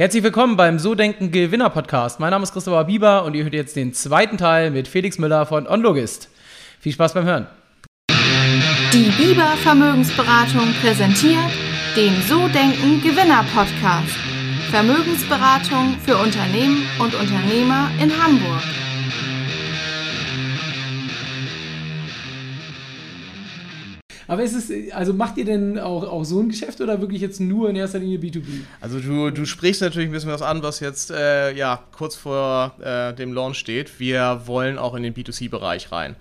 Herzlich willkommen beim So Denken Gewinner Podcast. Mein Name ist Christopher Bieber und ihr hört jetzt den zweiten Teil mit Felix Müller von OnLogist. Viel Spaß beim Hören. Die Bieber Vermögensberatung präsentiert den So Denken Gewinner Podcast. Vermögensberatung für Unternehmen und Unternehmer in Hamburg. Aber ist es, also macht ihr denn auch, auch so ein Geschäft oder wirklich jetzt nur in erster Linie B2B? Also du, du sprichst natürlich ein bisschen was an, was jetzt äh, ja, kurz vor äh, dem Launch steht. Wir wollen auch in den B2C-Bereich rein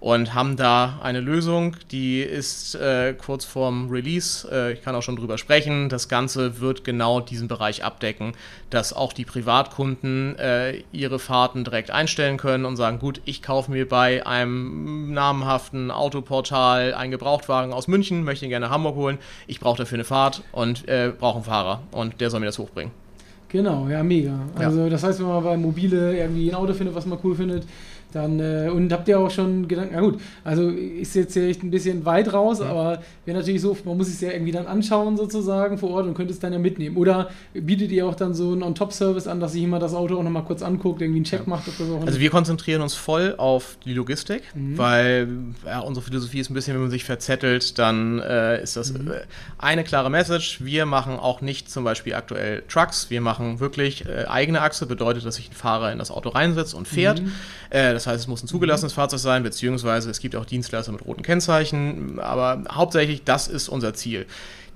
und haben da eine Lösung, die ist äh, kurz vorm Release. Äh, ich kann auch schon drüber sprechen. Das Ganze wird genau diesen Bereich abdecken, dass auch die Privatkunden äh, ihre Fahrten direkt einstellen können und sagen, gut, ich kaufe mir bei einem namhaften Autoportal einen Gebrauchtwagen aus München, möchte ihn gerne nach Hamburg holen. Ich brauche dafür eine Fahrt und äh, brauche einen Fahrer und der soll mir das hochbringen. Genau, ja, mega. Also ja. das heißt, wenn man bei Mobile irgendwie ein Auto findet, was man cool findet, dann, äh, und habt ihr auch schon Gedanken, na gut, also ist jetzt echt ein bisschen weit raus, ja. aber wäre natürlich so, man muss es ja irgendwie dann anschauen sozusagen vor Ort und könnte es dann ja mitnehmen. Oder bietet ihr auch dann so einen On-Top-Service an, dass sich jemand das Auto auch nochmal kurz anguckt, irgendwie einen Check ja. macht? Ob das auch also wir konzentrieren uns voll auf die Logistik, mhm. weil ja, unsere Philosophie ist ein bisschen, wenn man sich verzettelt, dann äh, ist das mhm. Äh, eine klare Message. Wir machen auch nicht zum Beispiel aktuell Trucks, wir machen wirklich äh, eigene Achse, bedeutet, dass sich ein Fahrer in das Auto reinsetzt und fährt. Mhm. Äh, das heißt, es muss ein zugelassenes Fahrzeug sein, beziehungsweise es gibt auch Dienstleister mit roten Kennzeichen, aber hauptsächlich das ist unser Ziel.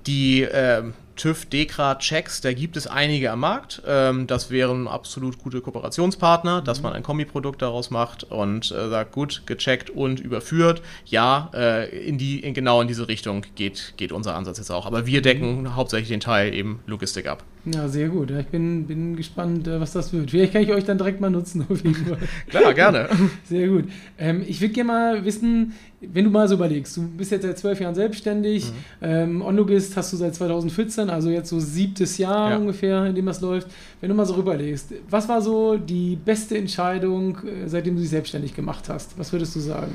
Die äh, TÜV Dekra Checks, da gibt es einige am Markt. Ähm, das wären absolut gute Kooperationspartner, dass mhm. man ein Kombiprodukt daraus macht und äh, sagt, gut, gecheckt und überführt. Ja, äh, in die, in, genau in diese Richtung geht, geht unser Ansatz jetzt auch. Aber wir decken mhm. hauptsächlich den Teil eben Logistik ab. Ja, sehr gut. Ich bin, bin gespannt, äh, was das wird. Vielleicht kann ich euch dann direkt mal nutzen. Klar, gerne. Sehr gut. Ähm, ich würde gerne mal wissen, wenn du mal so überlegst, du bist jetzt seit zwölf Jahren selbstständig, mhm. ähm, Onlogist hast du seit 2014, also jetzt so siebtes Jahr ja. ungefähr, in dem das läuft. Wenn du mal so rüberlegst, was war so die beste Entscheidung, äh, seitdem du dich selbstständig gemacht hast? Was würdest du sagen?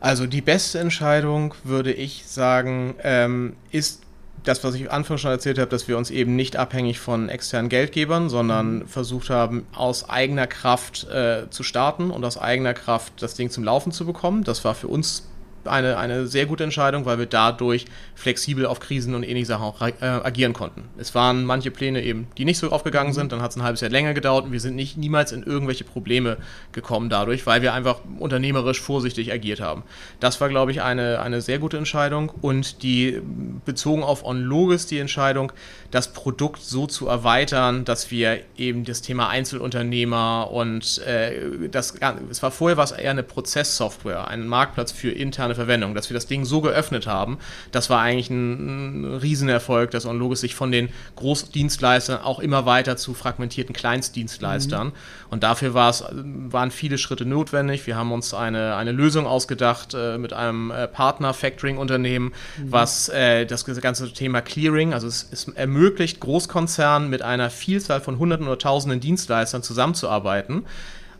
Also die beste Entscheidung, würde ich sagen, ähm, ist das, was ich Anfang schon erzählt habe, dass wir uns eben nicht abhängig von externen Geldgebern, sondern mhm. versucht haben, aus eigener Kraft äh, zu starten und aus eigener Kraft das Ding zum Laufen zu bekommen. Das war für uns eine, eine sehr gute Entscheidung, weil wir dadurch flexibel auf Krisen und ähnliche Sachen auch äh, agieren konnten. Es waren manche Pläne eben, die nicht so aufgegangen sind, dann hat es ein halbes Jahr länger gedauert und wir sind nicht niemals in irgendwelche Probleme gekommen dadurch, weil wir einfach unternehmerisch vorsichtig agiert haben. Das war, glaube ich, eine, eine sehr gute Entscheidung und die bezogen auf OnLogis die Entscheidung, das Produkt so zu erweitern, dass wir eben das Thema Einzelunternehmer und äh, das, es war vorher was eher eine Prozesssoftware, ein Marktplatz für interne interne Verwendung. Dass wir das Ding so geöffnet haben, das war eigentlich ein, ein Riesenerfolg, dass OnLogis sich von den Großdienstleistern auch immer weiter zu fragmentierten Kleinstdienstleistern. Mhm. Und dafür waren viele Schritte notwendig. Wir haben uns eine, eine Lösung ausgedacht äh, mit einem äh, Partner-Factoring-Unternehmen, mhm. was äh, das ganze Thema Clearing, also es, es ermöglicht Großkonzernen mit einer Vielzahl von Hunderten oder Tausenden Dienstleistern zusammenzuarbeiten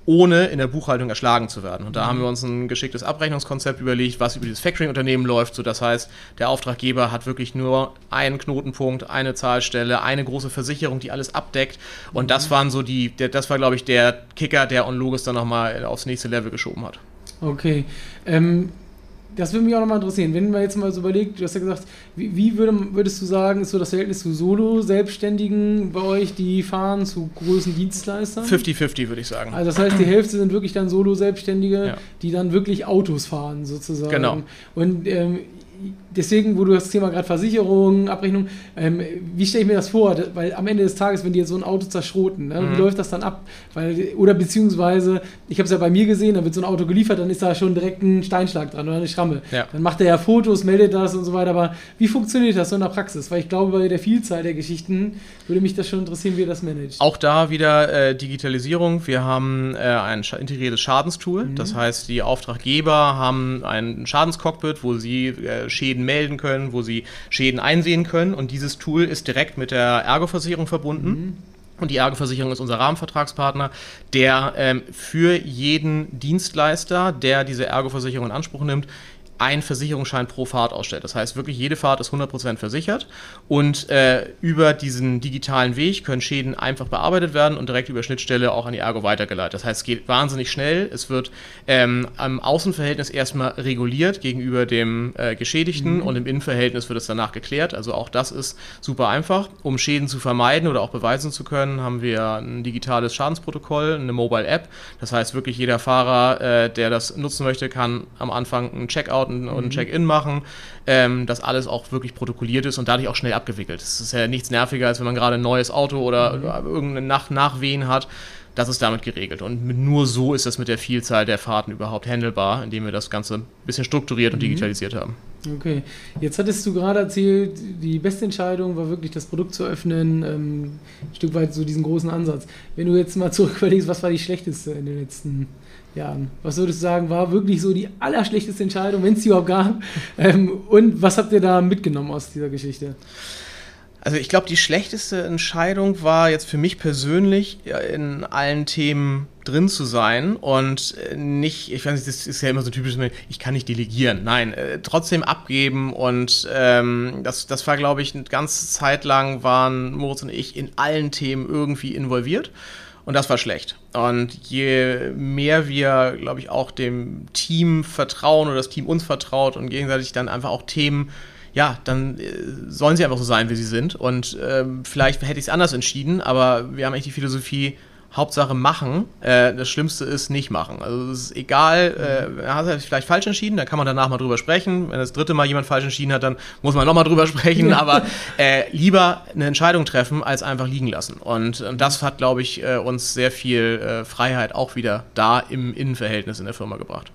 ohne in der Buchhaltung erschlagen zu werden. Und da haben wir uns ein geschicktes Abrechnungskonzept überlegt, was über dieses Factoring-Unternehmen läuft. So, das heißt, der Auftraggeber hat wirklich nur einen Knotenpunkt, eine Zahlstelle, eine große Versicherung, die alles abdeckt. Und das waren so die, der, das war, glaube ich, der Kicker, der OnLogis dann nochmal aufs nächste Level geschoben hat. Okay. Ähm, das würde mich auch nochmal interessieren. Wenn man jetzt mal so überlegt, du hast ja gesagt, wie, wie würde, würdest du sagen, ist so das Verhältnis zu Solo-Selbstständigen bei euch, die fahren zu großen Dienstleistern? 50-50 würde ich sagen. Also das heißt, die Hälfte sind wirklich dann Solo-Selbstständige, ja. die dann wirklich Autos fahren sozusagen. Genau. Und ähm, deswegen, wo du das Thema gerade Versicherung, Abrechnung, ähm, wie stelle ich mir das vor? Weil am Ende des Tages, wenn die jetzt so ein Auto zerschroten, ne, mhm. wie läuft das dann ab? Weil, oder beziehungsweise, ich habe es ja bei mir gesehen, da wird so ein Auto geliefert, dann ist da schon direkt ein Steinschlag dran oder eine Schramme. Ja. Dann macht er ja Fotos, meldet das und so weiter. Aber wie funktioniert das so in der Praxis? Weil ich glaube, bei der Vielzahl der Geschichten würde mich das schon interessieren, wie ihr das managt. Auch da wieder äh, Digitalisierung. Wir haben äh, ein integriertes Schadenstool. Mhm. Das heißt, die Auftraggeber haben ein Schadenscockpit, wo sie äh, Schäden melden können, wo sie Schäden einsehen können. Und dieses Tool ist direkt mit der Ergo-Versicherung verbunden. Mhm. Und die Ergo-Versicherung ist unser Rahmenvertragspartner, der ähm, für jeden Dienstleister, der diese Ergo-Versicherung in Anspruch nimmt, einen Versicherungsschein pro Fahrt ausstellt. Das heißt, wirklich jede Fahrt ist 100% versichert und äh, über diesen digitalen Weg können Schäden einfach bearbeitet werden und direkt über Schnittstelle auch an die Ergo weitergeleitet. Das heißt, es geht wahnsinnig schnell. Es wird ähm, am Außenverhältnis erstmal reguliert gegenüber dem äh, Geschädigten mhm. und im Innenverhältnis wird es danach geklärt. Also auch das ist super einfach. Um Schäden zu vermeiden oder auch beweisen zu können, haben wir ein digitales Schadensprotokoll, eine Mobile App. Das heißt, wirklich jeder Fahrer, äh, der das nutzen möchte, kann am Anfang ein Checkout und, und ein mhm. Check-in machen, ähm, dass alles auch wirklich protokolliert ist und dadurch auch schnell abgewickelt. Das ist ja nichts nerviger, als wenn man gerade ein neues Auto oder mhm. irgendeine Nacht Nachwehen hat. Das ist damit geregelt. Und nur so ist das mit der Vielzahl der Fahrten überhaupt handelbar, indem wir das Ganze ein bisschen strukturiert und mhm. digitalisiert haben. Okay, jetzt hattest du gerade erzählt, die beste Entscheidung war wirklich das Produkt zu öffnen, ähm, ein Stück weit so diesen großen Ansatz. Wenn du jetzt mal zurück überlegst, was war die schlechteste in den letzten Jahren? Was würdest du sagen, war wirklich so die allerschlechteste Entscheidung, wenn es die überhaupt gab? Ähm, und was habt ihr da mitgenommen aus dieser Geschichte? Also ich glaube, die schlechteste Entscheidung war jetzt für mich persönlich in allen Themen drin zu sein und äh, nicht, ich weiß nicht, das ist ja immer so typisch, ich kann nicht delegieren. Nein, äh, trotzdem abgeben und ähm, das, das war, glaube ich, eine ganze Zeit lang waren Moritz und ich in allen Themen irgendwie involviert. Und das war schlecht. Und je mehr wir, glaube ich, auch dem Team vertrauen oder das Team uns vertraut und gegenseitig dann einfach auch Themen ja, dann äh, sollen sie einfach so sein, wie sie sind. Und ähm, vielleicht hätte ich es anders entschieden, aber wir haben echt die Philosophie, Hauptsache machen. Äh, das Schlimmste ist nicht machen. Also es ist egal, äh, er hat sich vielleicht falsch entschieden, dann kann man danach mal drüber sprechen. Wenn das dritte Mal jemand falsch entschieden hat, dann muss man nochmal drüber sprechen. Aber äh, lieber eine Entscheidung treffen, als einfach liegen lassen. Und, und das hat, glaube ich, äh, uns sehr viel äh, Freiheit auch wieder da im Innenverhältnis in der Firma gebracht.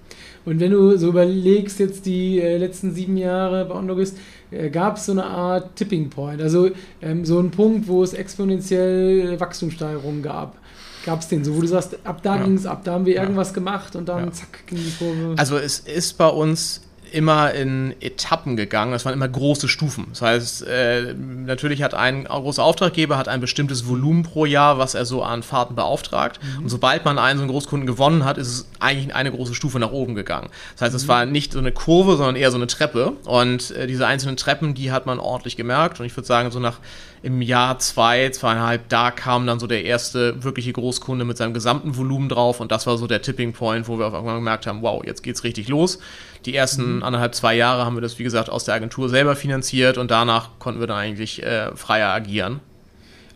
Und wenn du so überlegst, jetzt die äh, letzten sieben Jahre bei Onlogist, äh, gab es so eine Art Tipping Point, also ähm, so einen Punkt, wo es exponentiell Wachstumssteigerungen gab. Gab es den so, wo du sagst, ab da ja. ging es ab, da haben wir irgendwas gemacht und dann ja. zack ging die Kurve. Also es ist bei uns immer in Etappen gegangen. Das waren immer große Stufen. Das heißt, äh, natürlich hat ein großer Auftraggeber hat ein bestimmtes Volumen pro Jahr, was er so an Fahrten beauftragt. Mhm. Und sobald man einen so einen Großkunden gewonnen hat, ist es eigentlich eine große Stufe nach oben gegangen. Das heißt, mhm. es war nicht so eine Kurve, sondern eher so eine Treppe. Und äh, diese einzelnen Treppen, die hat man ordentlich gemerkt. Und ich würde sagen, so nach im Jahr zwei, zweieinhalb, da kam dann so der erste wirkliche Großkunde mit seinem gesamten Volumen drauf. Und das war so der Tipping Point, wo wir auf einmal gemerkt haben, wow, jetzt geht's richtig los. Die ersten mhm. anderthalb, zwei Jahre haben wir das, wie gesagt, aus der Agentur selber finanziert und danach konnten wir dann eigentlich äh, freier agieren.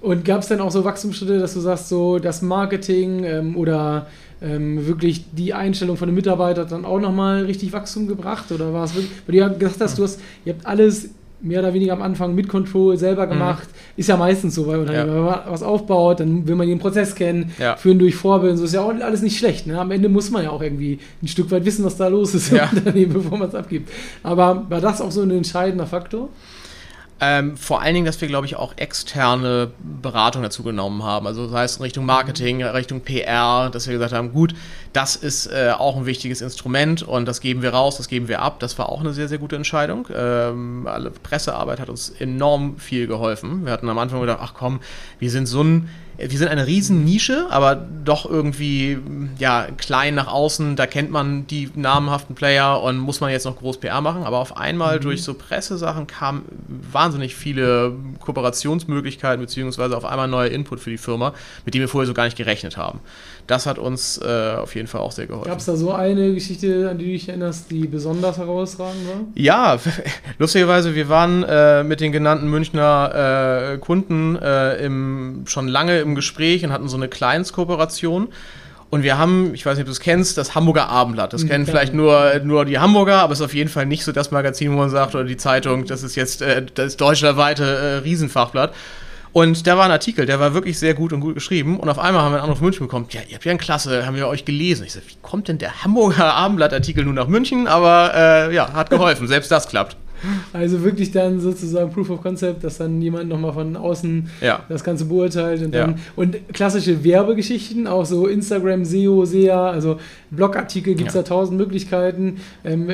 Und gab es dann auch so Wachstumsschritte, dass du sagst, so das Marketing ähm, oder ähm, wirklich die Einstellung von den Mitarbeitern dann auch nochmal richtig Wachstum gebracht? Oder war es wirklich, weil du ja gesagt hast, du hast, ihr habt alles mehr oder weniger am Anfang mit Control selber mhm. gemacht. Mhm. Ist ja meistens so, weil ja. wenn man was aufbaut, dann will man den Prozess kennen, ja. führen durch Vorbilder. So ist ja auch alles nicht schlecht. Ne? Am Ende muss man ja auch irgendwie ein Stück weit wissen, was da los ist ja. bevor man es abgibt. Aber war das auch so ein entscheidender Faktor? Ähm, vor allen Dingen, dass wir, glaube ich, auch externe Beratung dazu genommen haben. Also das heißt in Richtung Marketing, mhm. Richtung PR, dass wir gesagt haben, gut, das ist äh, auch ein wichtiges Instrument und das geben wir raus, das geben wir ab. Das war auch eine sehr, sehr gute Entscheidung. Ähm, alle Pressearbeit hat uns enorm viel geholfen. Wir hatten am Anfang gedacht, ach komm, wir sind so ein wir sind eine Riesennische, aber doch irgendwie ja, klein nach außen. Da kennt man die namhaften Player und muss man jetzt noch groß PR machen. Aber auf einmal mhm. durch so Pressesachen kamen wahnsinnig viele Kooperationsmöglichkeiten, beziehungsweise auf einmal neuer Input für die Firma, mit dem wir vorher so gar nicht gerechnet haben. Das hat uns äh, auf jeden Fall auch sehr geholfen. Gab es da so eine Geschichte, an die du dich erinnerst, die besonders herausragend war? Ja, lustigerweise, wir waren äh, mit den genannten Münchner äh, Kunden äh, im, schon lange im Gespräch und hatten so eine Kleinskooperation. Und wir haben, ich weiß nicht, ob du es kennst, das Hamburger Abendblatt. Das mhm, kennen vielleicht nur, nur die Hamburger, aber es ist auf jeden Fall nicht so das Magazin, wo man sagt, oder die Zeitung, das ist jetzt äh, das deutschlandweite äh, Riesenfachblatt. Und da war ein Artikel, der war wirklich sehr gut und gut geschrieben. Und auf einmal haben wir einen Anruf München bekommen. Ja, ihr habt ja eine Klasse, haben wir euch gelesen. Ich so, wie kommt denn der Hamburger Abendblatt-Artikel nun nach München? Aber äh, ja, hat geholfen. Selbst das klappt. Also wirklich dann sozusagen Proof of Concept, dass dann jemand nochmal von außen Ja. das Ganze beurteilt und Ja. dann und klassische Werbegeschichten, auch so Instagram, SEO, SEA, also Blogartikel gibt es Ja. da tausend Möglichkeiten. Ähm,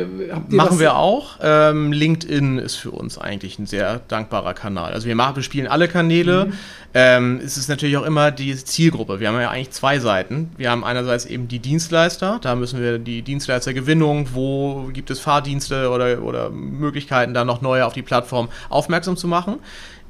Machen das- wir auch. Ähm, LinkedIn ist für uns eigentlich ein sehr dankbarer Kanal. Also wir machen, bespielen alle Kanäle. Ähm, es ist natürlich auch immer die Zielgruppe. Wir haben ja eigentlich zwei Seiten. Wir haben einerseits eben die Dienstleister. Da müssen wir die Dienstleistergewinnung, wo gibt es Fahrdienste oder, oder Möglichkeiten, da noch neue auf die Plattform aufmerksam zu machen.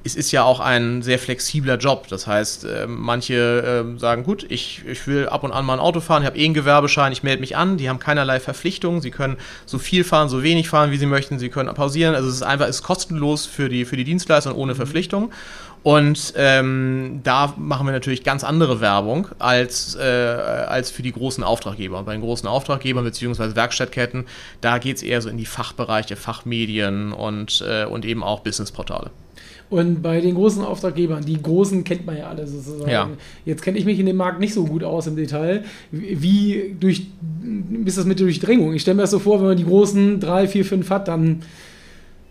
Es ist ja auch ein sehr flexibler Job. Das heißt, ähm, manche ähm, sagen, gut, ich, ich will ab und an mal ein Auto fahren, ich habe eh einen Gewerbeschein, ich melde mich an. Die haben keinerlei Verpflichtungen. Sie können so viel fahren, so wenig fahren, wie sie möchten. Sie können pausieren. Also es ist einfach es ist kostenlos für die, für die Dienstleister und ohne Verpflichtung. Und ähm, da machen wir natürlich ganz andere Werbung als, äh, als für die großen Auftraggeber. Und bei den großen Auftraggebern bzw. Werkstattketten, da geht es eher so in die Fachbereiche, Fachmedien und, äh, und eben auch Businessportale. Und bei den großen Auftraggebern, die großen kennt man ja alle sozusagen. Ja. Jetzt kenne ich mich in dem Markt nicht so gut aus im Detail. Wie durch, ist das mit der Durchdringung? Ich stelle mir das so vor, wenn man die großen drei, vier, fünf hat, dann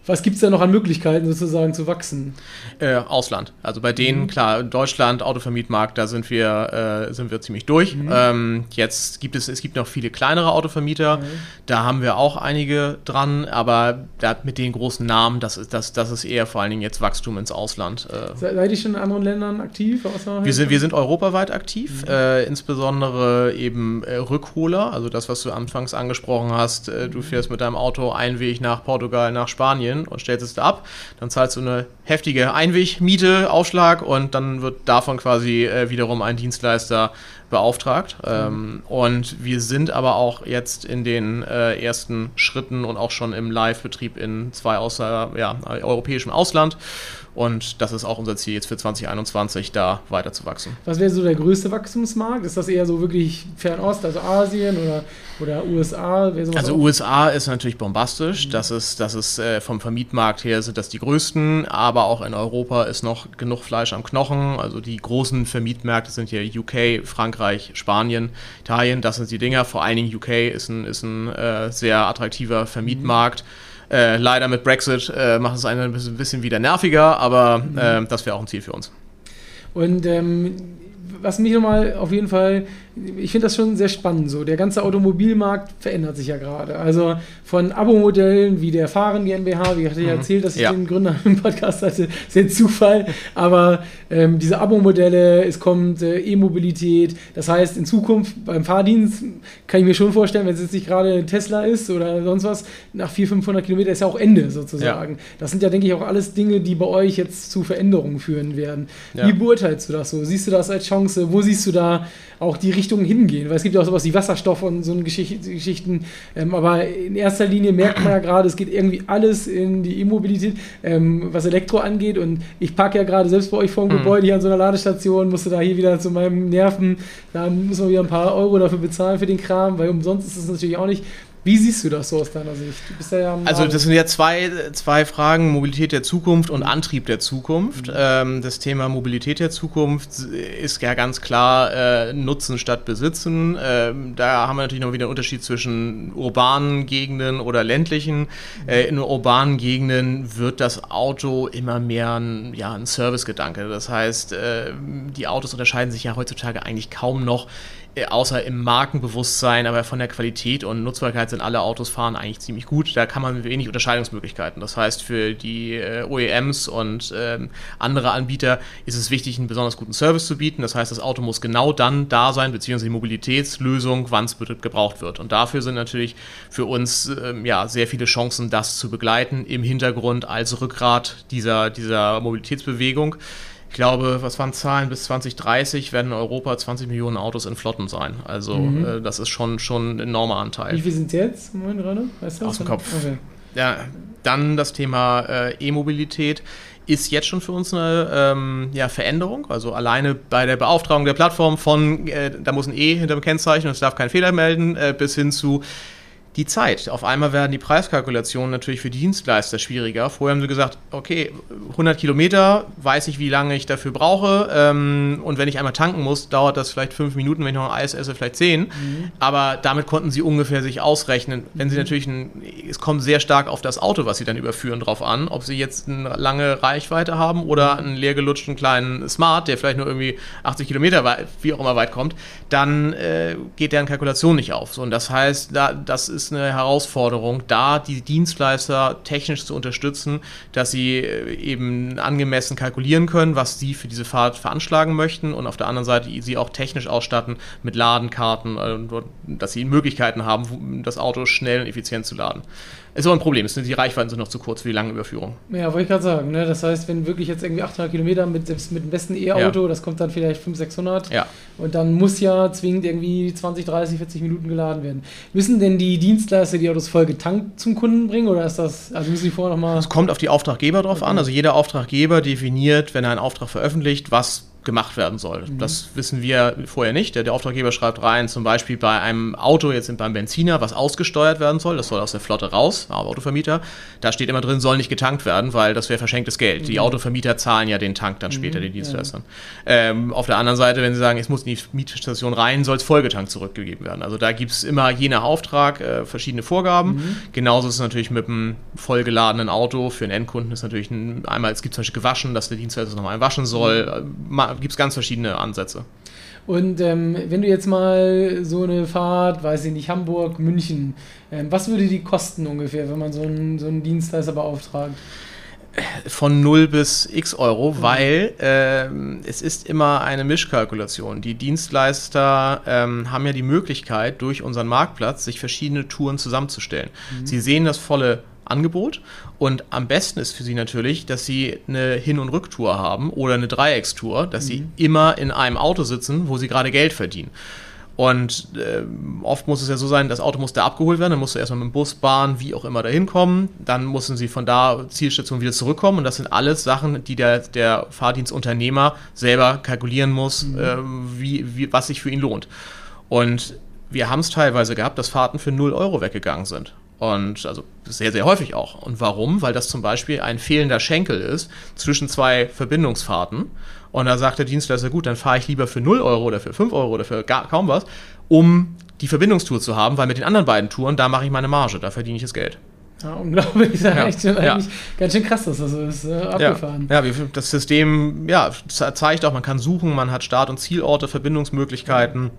was gibt es da noch an Möglichkeiten sozusagen zu wachsen? Äh, Ausland. Also bei denen, Mhm. klar, Deutschland, Autovermietmarkt, da sind wir, äh, sind wir ziemlich durch. Mhm. Ähm, jetzt gibt es, es gibt noch viele kleinere Autovermieter. Mhm. Da haben wir auch einige dran, aber da, mit den großen Namen, das ist, das, das ist eher vor allen Dingen jetzt Wachstum ins Ausland. Äh, Se- Seid ihr schon in anderen Ländern aktiv? Wir sind, wir sind europaweit aktiv, Mhm. äh, insbesondere eben äh, Rückholer, also das, was du anfangs angesprochen hast. Äh, Mhm. du fährst mit deinem Auto einen Weg nach Portugal, nach Spanien und stellst es da ab. Dann zahlst du eine heftige Einwegmiete, Aufschlag und dann wird davon quasi äh, wiederum ein Dienstleister beauftragt. Ähm, und wir sind aber auch jetzt in den äh, ersten Schritten und auch schon im Live-Betrieb in zwei außer, ja, europäischem Ausland. Und das ist auch unser Ziel jetzt für 2021, da weiter zu wachsen. Was wäre so der größte Wachstumsmarkt? Ist das eher so wirklich Fernost, also Asien oder, oder USA? Also auch- USA ist natürlich bombastisch. Das ist, das ist äh, vom Vermietmarkt her sind das die größten, aber auch in Europa ist noch genug Fleisch am Knochen. Also die großen Vermietmärkte sind hier UK, Frankreich, Spanien, Italien. Das sind die Dinger. Vor allen Dingen UK ist ein, ist ein äh, sehr attraktiver Vermietmarkt. Äh, leider mit Brexit äh, macht es einen ein bisschen, wieder nerviger, aber äh, das wäre auch ein Ziel für uns. Und ähm, was mich nochmal auf jeden Fall, ich finde das schon sehr spannend so. Der ganze Automobilmarkt verändert sich ja gerade. Also von Abo-Modellen wie der Fahren GmbH, wie ich hatte ja Mhm. erzählt, dass ich Ja. den Gründer im Podcast hatte, ist ein Zufall. Aber ähm, diese Abo-Modelle, es kommt äh, E-Mobilität. Das heißt, in Zukunft beim Fahrdienst kann ich mir schon vorstellen, wenn es jetzt nicht gerade Tesla ist oder sonst was, nach 400, 500 Kilometer ist ja auch Ende sozusagen. Das sind ja, denke ich, auch alles Dinge, die bei euch jetzt zu Veränderungen führen werden. Ja. Wie beurteilst du das so? Siehst du das als Chance? Wo siehst du da auch die Richtungen hingehen? Weil es gibt ja auch sowas wie Wasserstoff und so Geschicht Geschichten. Ähm, aber in erster Linie merkt man ja gerade, es geht irgendwie alles in die E-Mobilität, ähm, was Elektro angeht. Und ich parke ja gerade selbst bei euch vor dem Mhm. Gebäude hier an so einer Ladestation, musste da hier wieder zu meinem Nerven, da müssen wir wieder ein paar Euro dafür bezahlen für den Kram, weil umsonst ist es natürlich auch nicht. Wie siehst du das so aus deiner Sicht? Du bist da ja Also das sind ja zwei, zwei Fragen, Mobilität der Zukunft und Antrieb der Zukunft. Mhm. Ähm, das Thema Mobilität der Zukunft ist ja ganz klar äh, Nutzen statt Besitzen. Ähm, da haben wir natürlich noch wieder einen Unterschied zwischen urbanen Gegenden oder ländlichen. Äh, in urbanen Gegenden wird das Auto immer mehr ein, ja, ein Servicegedanke. Das heißt, äh, die Autos unterscheiden sich ja heutzutage eigentlich kaum noch außer im Markenbewusstsein, aber von der Qualität und Nutzbarkeit sind alle Autos fahren eigentlich ziemlich gut. Da kann man wenig Unterscheidungsmöglichkeiten. Das heißt, für die äh, OEMs und ähm, andere Anbieter ist es wichtig, einen besonders guten Service zu bieten. Das heißt, das Auto muss genau dann da sein, beziehungsweise die Mobilitätslösung, wann es gebraucht wird. Und dafür sind natürlich für uns ähm, ja, sehr viele Chancen, das zu begleiten im Hintergrund als Rückgrat dieser, dieser Mobilitätsbewegung. Ich glaube, was waren Zahlen? Bis 2030 werden in Europa 20 Millionen Autos in Flotten sein. Also Mhm. äh, das ist schon, schon ein enormer Wie Anteil. viel sind es jetzt Moment gerade? Weißt du? Aus dem Kopf. Okay. Ja, dann das Thema äh, E-Mobilität ist jetzt schon für uns eine ähm, ja, Veränderung. Also alleine bei der Beauftragung der Plattform von, äh, da muss ein E hinter dem Kennzeichen und es darf keinen Fehler melden, äh, bis hin zu die Zeit. Auf einmal werden die Preiskalkulationen natürlich für Dienstleister schwieriger. Vorher haben sie gesagt, okay, 100 Kilometer, weiß ich, wie lange ich dafür brauche. Ähm, und wenn ich einmal tanken muss, dauert das vielleicht fünf Minuten, wenn ich noch ein Eis esse, vielleicht zehn. Mhm. Aber damit konnten sie ungefähr sich ausrechnen. Wenn sie mhm. natürlich, ein, es kommt sehr stark auf das Auto, was sie dann überführen, drauf an, ob sie jetzt eine lange Reichweite haben oder einen leergelutschten kleinen Smart, der vielleicht nur irgendwie 80 Kilometer weit, wie auch immer weit kommt, dann äh, geht deren Kalkulation nicht auf. So, und das heißt, da, das ist ist eine Herausforderung, da die Dienstleister technisch zu unterstützen, dass sie äh, eben angemessen kalkulieren können, was sie für diese Fahrt veranschlagen möchten und auf der anderen Seite sie auch technisch ausstatten mit Ladenkarten, äh, dass sie Möglichkeiten haben, das Auto schnell und effizient zu laden. Ist aber ein Problem, die Reichweiten sind noch zu kurz für die lange Überführung. Ja, wollte ich gerade sagen. Ne? Das heißt, wenn wirklich jetzt irgendwie 800 Kilometer mit, selbst mit dem besten E-Auto, ja. das kommt dann vielleicht 500, 600. Ja. Und dann muss ja zwingend irgendwie 20, 30, 40 Minuten geladen werden. Müssen denn die Dienstleister die Autos voll getankt zum Kunden bringen oder ist das, also müssen sie vorher nochmal. Es kommt auf die Auftraggeber drauf okay. an. Also jeder Auftraggeber definiert, wenn er einen Auftrag veröffentlicht, was gemacht werden soll. Mhm. Das wissen wir vorher nicht. Der, der, Auftraggeber schreibt rein, zum Beispiel bei einem Auto, jetzt beim Benziner, was ausgesteuert werden soll, das soll aus der Flotte raus, Autovermieter, da steht immer drin, soll nicht getankt werden, weil das wäre verschenktes Geld. Mhm. Die Autovermieter zahlen ja den Tank dann später, mhm. den Dienstleistern. Ja. Ähm, auf der anderen Seite, wenn sie sagen, es muss in die Mietstation rein, soll es vollgetankt zurückgegeben werden. Also da gibt es immer je nach Auftrag äh, verschiedene Vorgaben. Mhm. Genauso ist es natürlich mit einem vollgeladenen Auto. Für einen Endkunden ist natürlich ein, einmal, es gibt zum Beispiel gewaschen, dass der Dienstleister nochmal waschen soll. Mhm. Gibt es ganz verschiedene Ansätze. Und ähm, wenn du jetzt mal so eine Fahrt, weiß ich nicht, Hamburg, München, ähm, was würde die kosten ungefähr, wenn man so einen, so einen Dienstleister beauftragt? Von 0 bis x Euro, mhm. weil äh, es ist immer eine Mischkalkulation. Die Dienstleister ähm, haben ja die Möglichkeit, durch unseren Marktplatz sich verschiedene Touren zusammenzustellen. Mhm. Sie sehen das volle Angebot. Und am besten ist für sie natürlich, dass sie eine Hin- und Rücktour haben oder eine Dreieckstour, dass mhm. sie immer in einem Auto sitzen, wo sie gerade Geld verdienen. Und äh, oft muss es ja so sein, das Auto muss da abgeholt werden, dann musst du erstmal mit dem Bus, Bahn, wie auch immer dahin kommen. Dann müssen sie von da Zielstation wieder zurückkommen. Und das sind alles Sachen, die der, der Fahrdienstunternehmer selber kalkulieren muss, mhm. äh, wie, wie, was sich für ihn lohnt. Und wir haben es teilweise gehabt, dass Fahrten für 0 Euro weggegangen sind. Und also sehr, sehr häufig auch. Und warum? Weil das zum Beispiel ein fehlender Schenkel ist zwischen zwei Verbindungsfahrten. Und da sagt der Dienstleister, gut, dann fahre ich lieber für 0 Euro oder für 5 Euro oder für gar, kaum was, um die Verbindungstour zu haben, weil mit den anderen beiden Touren, da mache ich meine Marge, da verdiene ich das Geld. Ja, unglaublich. Das ist ja, echt ja. ganz schön krass, dass das so ist. Äh, abgefahren. Ja, ja, das System ja, zeigt auch, man kann suchen, man hat Start- und Zielorte, Verbindungsmöglichkeiten.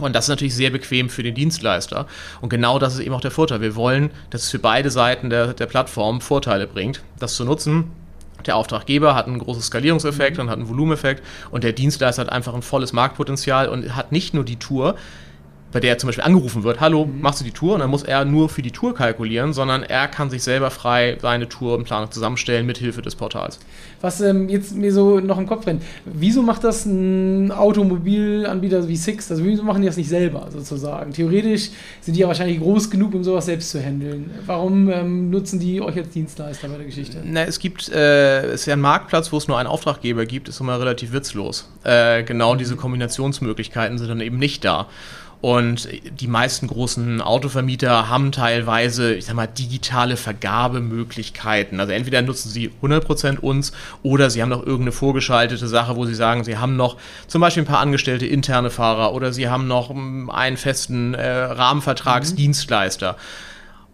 Und das ist natürlich sehr bequem für den Dienstleister. Und genau das ist eben auch der Vorteil. Wir wollen, dass es für beide Seiten der, der Plattform Vorteile bringt, das zu nutzen. Der Auftraggeber hat einen großen Skalierungseffekt mhm. und hat einen Volumeneffekt und der Dienstleister hat einfach ein volles Marktpotenzial und hat nicht nur die Tour, bei der zum Beispiel angerufen wird, hallo, mhm. machst du die Tour? Und dann muss er nur für die Tour kalkulieren, sondern er kann sich selber frei seine Tour und Planung zusammenstellen mit Hilfe des Portals. Was ähm, jetzt mir so noch im Kopf rennt, wieso macht das ein Automobilanbieter wie Six? Also wieso machen die das nicht selber sozusagen? Theoretisch sind die ja wahrscheinlich groß genug, um sowas selbst zu handeln. Warum ähm, nutzen die euch als Dienstleister bei der Geschichte? Na, es gibt, äh, es ist ja ein Marktplatz, wo es nur einen Auftraggeber gibt, ist immer relativ witzlos. Äh, genau mhm. diese Kombinationsmöglichkeiten sind dann eben nicht da. Und die meisten großen Autovermieter haben teilweise, ich sag mal, digitale Vergabemöglichkeiten. Also entweder nutzen sie 100% uns oder sie haben noch irgendeine vorgeschaltete Sache, wo sie sagen, sie haben noch zum Beispiel ein paar angestellte interne Fahrer oder sie haben noch einen festen äh, Rahmenvertragsdienstleister. Mhm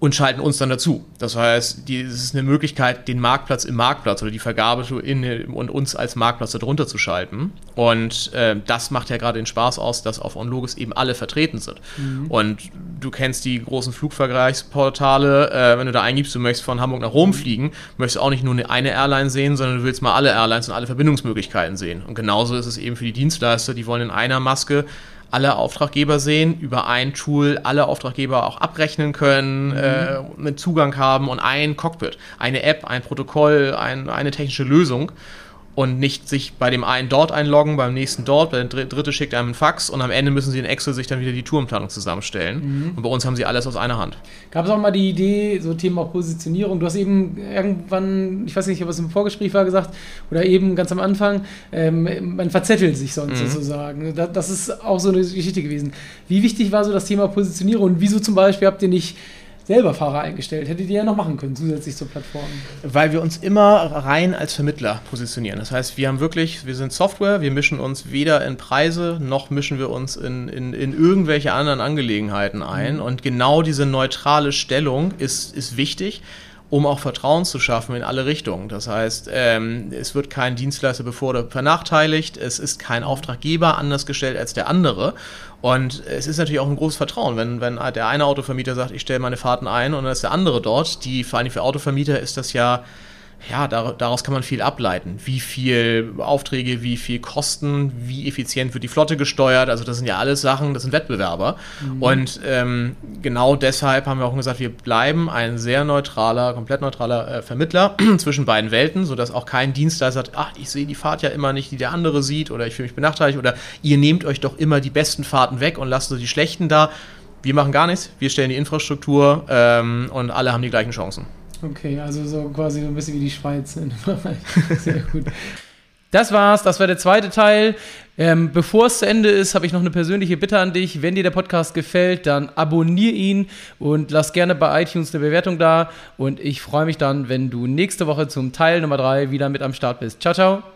und schalten uns dann dazu. Das heißt, es ist eine Möglichkeit, den Marktplatz im Marktplatz oder die Vergabe in, und uns als Marktplatz darunter zu schalten. Und äh, das macht ja gerade den Spaß aus, dass auf OnLogis eben alle vertreten sind. Mhm. Und du kennst die großen Flugvergleichsportale, äh, wenn du da eingibst, du möchtest von Hamburg nach Rom mhm. fliegen, möchtest du auch nicht nur eine Airline sehen, sondern du willst mal alle Airlines und alle Verbindungsmöglichkeiten sehen. Und genauso ist es eben für die Dienstleister, die wollen in einer Maske alle Auftraggeber sehen, über ein Tool alle Auftraggeber auch abrechnen können, mhm. äh, mit Zugang haben und ein Cockpit, eine App, ein Protokoll, ein, eine technische Lösung und nicht sich bei dem einen dort einloggen, beim nächsten dort, der dritte schickt einem einen Fax und am Ende müssen sie in Excel sich dann wieder die Tourenplanung zusammenstellen. Mhm. Und bei uns haben sie alles aus einer Hand. Gab es auch mal die Idee, so Thema Positionierung? Du hast eben irgendwann, ich weiß nicht, ob es im Vorgespräch war, gesagt, oder eben ganz am Anfang, ähm, man verzettelt sich sonst mhm. sozusagen. Das, das ist auch so eine Geschichte gewesen. Wie wichtig war so das Thema Positionierung und wieso zum Beispiel habt ihr nicht selber Fahrer eingestellt. Hättet ihr ja noch machen können, zusätzlich zur Plattform. Weil wir uns immer rein als Vermittler positionieren. Das heißt, wir haben wirklich, wir sind Software, wir mischen uns weder in Preise noch mischen wir uns in, in, in irgendwelche anderen Angelegenheiten ein. Mhm. Und genau diese neutrale Stellung ist, ist wichtig um auch Vertrauen zu schaffen in alle Richtungen. Das heißt, ähm, es wird kein Dienstleister bevor oder benachteiligt, es ist kein Auftraggeber anders gestellt als der andere. Und es ist natürlich auch ein großes Vertrauen, wenn, wenn der eine Autovermieter sagt, ich stelle meine Fahrten ein und dann ist der andere dort. Die, vor allem für Autovermieter ist das ja ja, daraus kann man viel ableiten. Wie viel Aufträge, wie viel Kosten, wie effizient wird die Flotte gesteuert. Also das sind ja alles Sachen, das sind Wettbewerber. Mhm. Und ähm, genau deshalb haben wir auch gesagt, wir bleiben ein sehr neutraler, komplett neutraler äh, Vermittler zwischen beiden Welten, sodass auch kein Dienstleister sagt, ach, ich sehe die Fahrt ja immer nicht, die der andere sieht oder ich fühle mich benachteiligt oder ihr nehmt euch doch immer die besten Fahrten weg und lasst so die schlechten da. Wir machen gar nichts, wir stellen die Infrastruktur ähm, und alle haben die gleichen Chancen. Okay, also so quasi so ein bisschen wie die Schweiz. Sehr gut. Das war's, das war der zweite Teil. Ähm, bevor es zu Ende ist, habe ich noch eine persönliche Bitte an dich. Wenn dir der Podcast gefällt, dann abonniere ihn und lass gerne bei iTunes eine Bewertung da. Und ich freue mich dann, wenn du nächste Woche zum Teil Nummer 3 wieder mit am Start bist. Ciao, ciao.